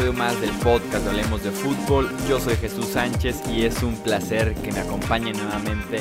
episodio más del podcast de Hablemos de Fútbol. Yo soy Jesús Sánchez y es un placer que me acompañen nuevamente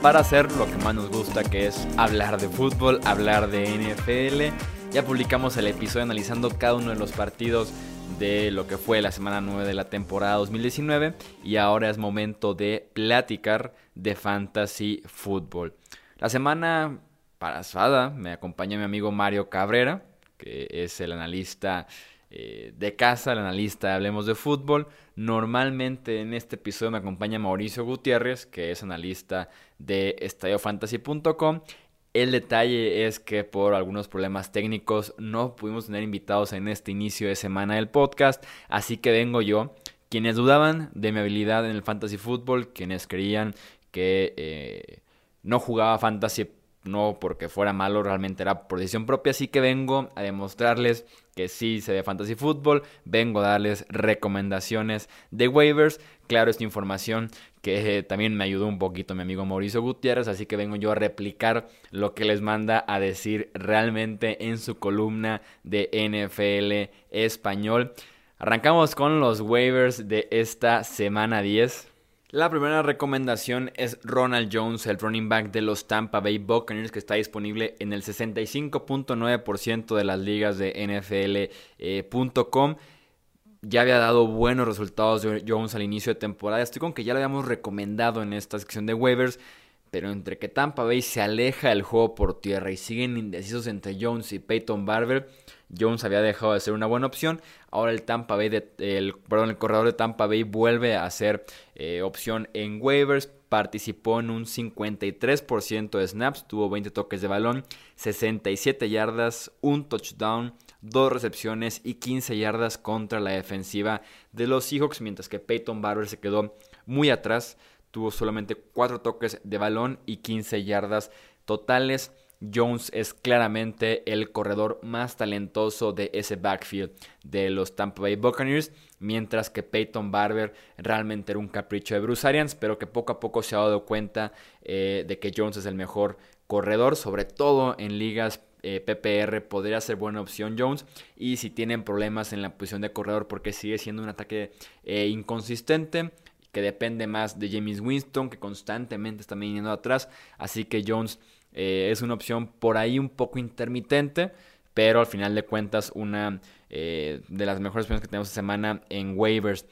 para hacer lo que más nos gusta, que es hablar de fútbol, hablar de NFL. Ya publicamos el episodio analizando cada uno de los partidos de lo que fue la semana 9 de la temporada 2019 y ahora es momento de platicar de fantasy fútbol. La semana pasada me acompaña mi amigo Mario Cabrera, que es el analista eh, de casa, el analista Hablemos de Fútbol. Normalmente en este episodio me acompaña Mauricio Gutiérrez, que es analista de estadiofantasy.com. El detalle es que por algunos problemas técnicos no pudimos tener invitados en este inicio de semana del podcast, así que vengo yo. Quienes dudaban de mi habilidad en el fantasy fútbol, quienes creían que eh, no jugaba fantasy no porque fuera malo, realmente era por decisión propia, así que vengo a demostrarles que sí se ve fantasy fútbol, vengo a darles recomendaciones de waivers, claro, esta información que eh, también me ayudó un poquito mi amigo Mauricio Gutiérrez, así que vengo yo a replicar lo que les manda a decir realmente en su columna de NFL español. Arrancamos con los waivers de esta semana 10. La primera recomendación es Ronald Jones, el running back de los Tampa Bay Buccaneers, que está disponible en el 65.9% de las ligas de NFL.com. Eh, ya había dado buenos resultados de Jones al inicio de temporada. Estoy con que ya lo habíamos recomendado en esta sección de waivers. Pero entre que Tampa Bay se aleja del juego por tierra y siguen indecisos entre Jones y Peyton Barber, Jones había dejado de ser una buena opción. Ahora el Tampa Bay, el, corredor de Tampa Bay vuelve a ser eh, opción en waivers. Participó en un 53% de snaps, tuvo 20 toques de balón, 67 yardas, un touchdown, dos recepciones y 15 yardas contra la defensiva de los Seahawks, mientras que Peyton Barber se quedó muy atrás, tuvo solamente 4 toques de balón y 15 yardas totales. Jones es claramente el corredor más talentoso de ese backfield de los Tampa Bay Buccaneers, mientras que Peyton Barber realmente era un capricho de Bruce Arians, pero que poco a poco se ha dado cuenta eh, de que Jones es el mejor corredor, sobre todo en ligas eh, PPR podría ser buena opción Jones. Y si tienen problemas en la posición de corredor porque sigue siendo un ataque eh, inconsistente, que depende más de James Winston, que constantemente está viniendo atrás. Así que Jones eh, es una opción por ahí un poco intermitente, pero al final de cuentas una eh, de las mejores opciones que tenemos esta semana en waivers.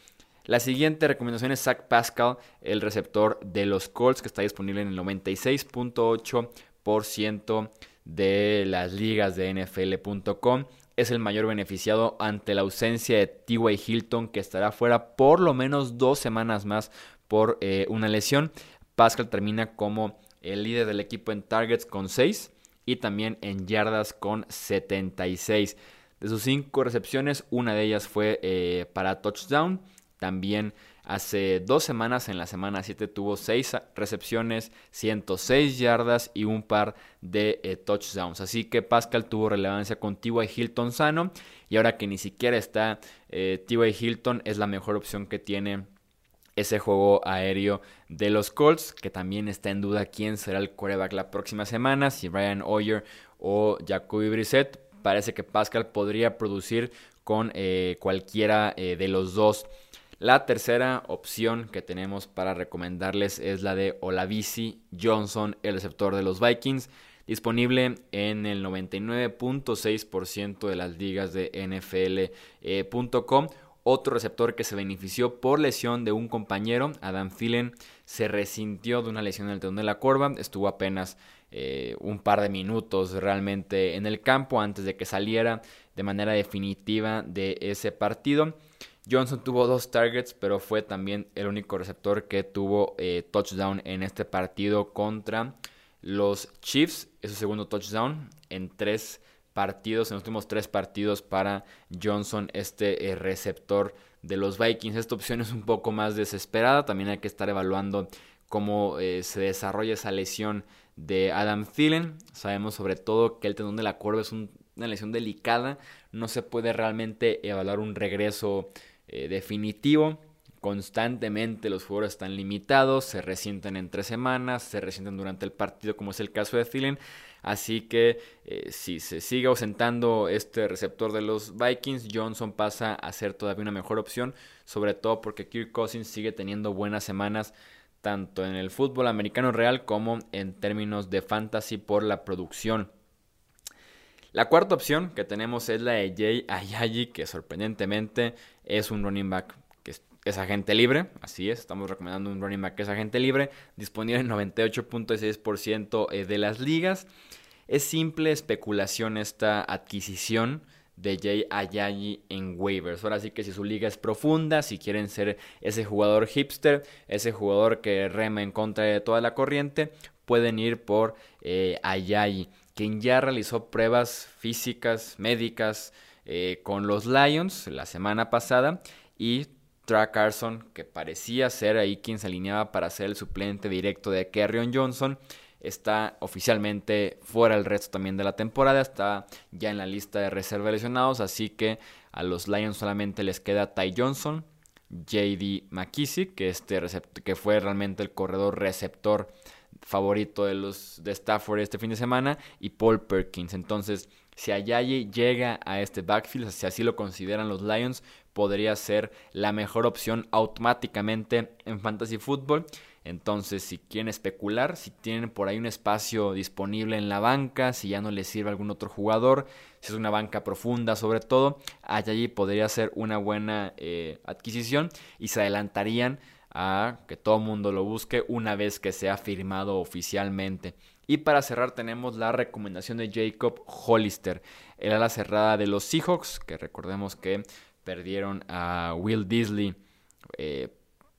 La siguiente recomendación es Zach Pascal, el receptor de los Colts, que está disponible en el 96.8% de las ligas de NFL.com. Es el mayor beneficiado ante la ausencia de T.Y. Hilton, que estará fuera por lo menos dos semanas más por eh, una lesión. Pascal termina como el líder del equipo en targets con 6 y también en yardas con 76. De sus 5 recepciones, una de ellas fue eh, para touchdown. También hace dos semanas, en la semana 7, tuvo 6 recepciones, 106 yardas y un par de eh, touchdowns. Así que Pascal tuvo relevancia con T.Y. Hilton sano. Y ahora que ni siquiera está eh, T.Y. Hilton, es la mejor opción que tiene ese juego aéreo de los Colts, que también está en duda quién será el quarterback la próxima semana, si Ryan Hoyer o Jacoby Brissett. Parece que Pascal podría producir con eh, cualquiera eh, de los dos. La tercera opción que tenemos para recomendarles es la de Olavisi Johnson, el receptor de los Vikings, disponible en el 99.6% de las ligas de NFL.com. Otro receptor que se benefició por lesión de un compañero, Adam Thielen, se resintió de una lesión en el tendón de la corva. Estuvo apenas eh, un par de minutos realmente en el campo antes de que saliera de manera definitiva de ese partido. Johnson tuvo dos targets, pero fue también el único receptor que tuvo eh, touchdown en este partido contra los Chiefs. Es su segundo touchdown en tres partidos, en los últimos tres partidos para Johnson, este eh, receptor de los Vikings. Esta opción es un poco más desesperada, también hay que estar evaluando cómo eh, se desarrolla esa lesión de Adam Thielen. Sabemos sobre todo que el tendón de la curva es una lesión delicada, no se puede realmente evaluar un regreso eh, definitivo. constantemente los jugadores están limitados, se resienten entre semanas, se resienten durante el partido, como es el caso de Thielen. Así que eh, si se sigue ausentando este receptor de los Vikings, Johnson pasa a ser todavía una mejor opción, sobre todo porque Kirk Cousins sigue teniendo buenas semanas tanto en el fútbol americano real como en términos de fantasy por la producción. La cuarta opción que tenemos es la de Jay Ayayi, que sorprendentemente es un running back que es, agente libre, así es, estamos recomendando un running back que es agente libre, disponible en 98.6% eh, de las ligas. Es simple especulación esta adquisición de Jay Ayayi en waivers. Ahora sí que si su liga es profunda, si quieren ser ese jugador hipster, ese jugador que rema en contra de toda la corriente, pueden ir por eh, Ayayi, quien ya realizó pruebas físicas, médicas eh, con los Lions la semana pasada y Tra Carson, que parecía ser ahí quien se alineaba para ser el suplente directo de Kerryon Johnson, está oficialmente fuera el resto también de la temporada, está ya en la lista de reserva lesionados, así que a los Lions solamente les queda Ty Johnson, JD McKissick, que, este que fue realmente el corredor receptor favorito de los de Stafford este fin de semana, y Paul Perkins. Entonces, si Ayayi llega a este backfield, si así lo consideran los Lions, podría ser la mejor opción automáticamente en fantasy football. Entonces, si quieren especular, si tienen por ahí un espacio disponible en la banca, si ya no les sirve algún otro jugador, si es una banca profunda sobre todo, allí podría ser una buena eh, adquisición y se adelantarían a que todo el mundo lo busque una vez que sea firmado oficialmente. Y para cerrar tenemos la recomendación de Jacob Hollister, el ala cerrada de los Seahawks, que recordemos que perdieron a Will Disley eh,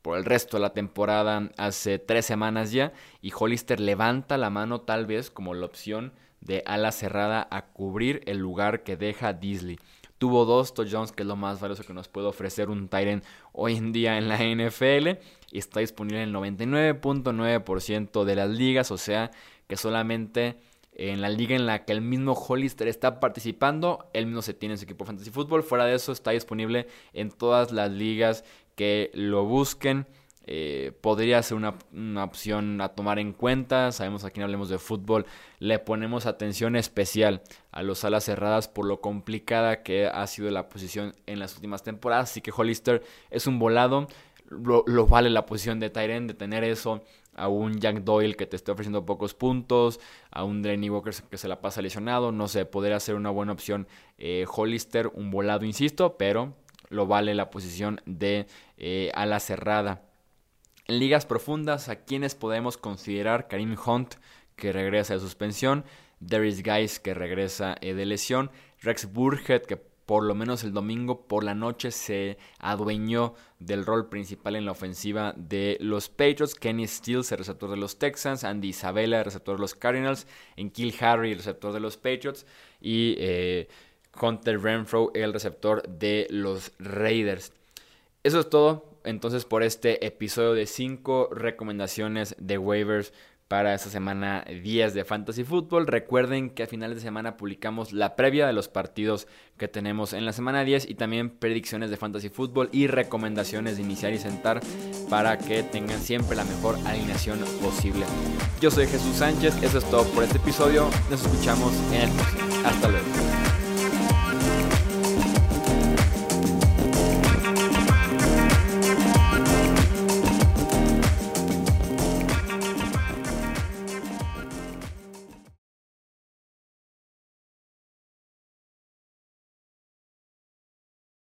por el resto de la temporada hace tres semanas ya. Y Hollister levanta la mano tal vez como la opción de ala cerrada a cubrir el lugar que deja Disley. Tuvo dos touchdowns, que es lo más valioso que nos puede ofrecer un Tyrant hoy en día en la NFL. Está disponible en el 99.9% de las ligas, o sea que solamente en la liga en la que el mismo Hollister está participando, él mismo se tiene en su equipo Fantasy Football. Fuera de eso, está disponible en todas las ligas que lo busquen. Eh, podría ser una, opción a tomar en cuenta. Sabemos aquí no hablemos de fútbol, le ponemos atención especial a los alas cerradas por lo complicada que ha sido la posición en las últimas temporadas. Así que Hollister es un volado. Lo, vale la posición de Tyren, de tener eso a un Jack Doyle que te esté ofreciendo pocos puntos, a un Drenny Walker que se la pasa lesionado, no sé, podría ser una buena opción eh, Hollister, un volado, insisto, pero lo vale la posición de eh, ala cerrada. En ligas profundas, ¿a quienes podemos considerar? Karim Hunt, que regresa de suspensión. Darius Guys, que regresa eh, de lesión. Rex Burhead, que por lo menos el domingo por la noche se adueñó del rol principal en la ofensiva de los Patriots. Kenny Stills, el receptor de los Texans. Andy Isabella, el receptor de los Cardinals. En Kill Harry, el receptor de los Patriots. Y eh, Hunter Renfro, el receptor de los Raiders. Eso es todo entonces por este episodio de 5 recomendaciones de waivers para esta semana 10 de Fantasy Football. Recuerden que a finales de semana publicamos la previa de los partidos que tenemos en la semana 10 y también predicciones de Fantasy Football y recomendaciones de iniciar y sentar para que tengan siempre la mejor alineación posible. Yo soy Jesús Sánchez, eso es todo por este episodio. Nos escuchamos en el próximo. Hasta luego.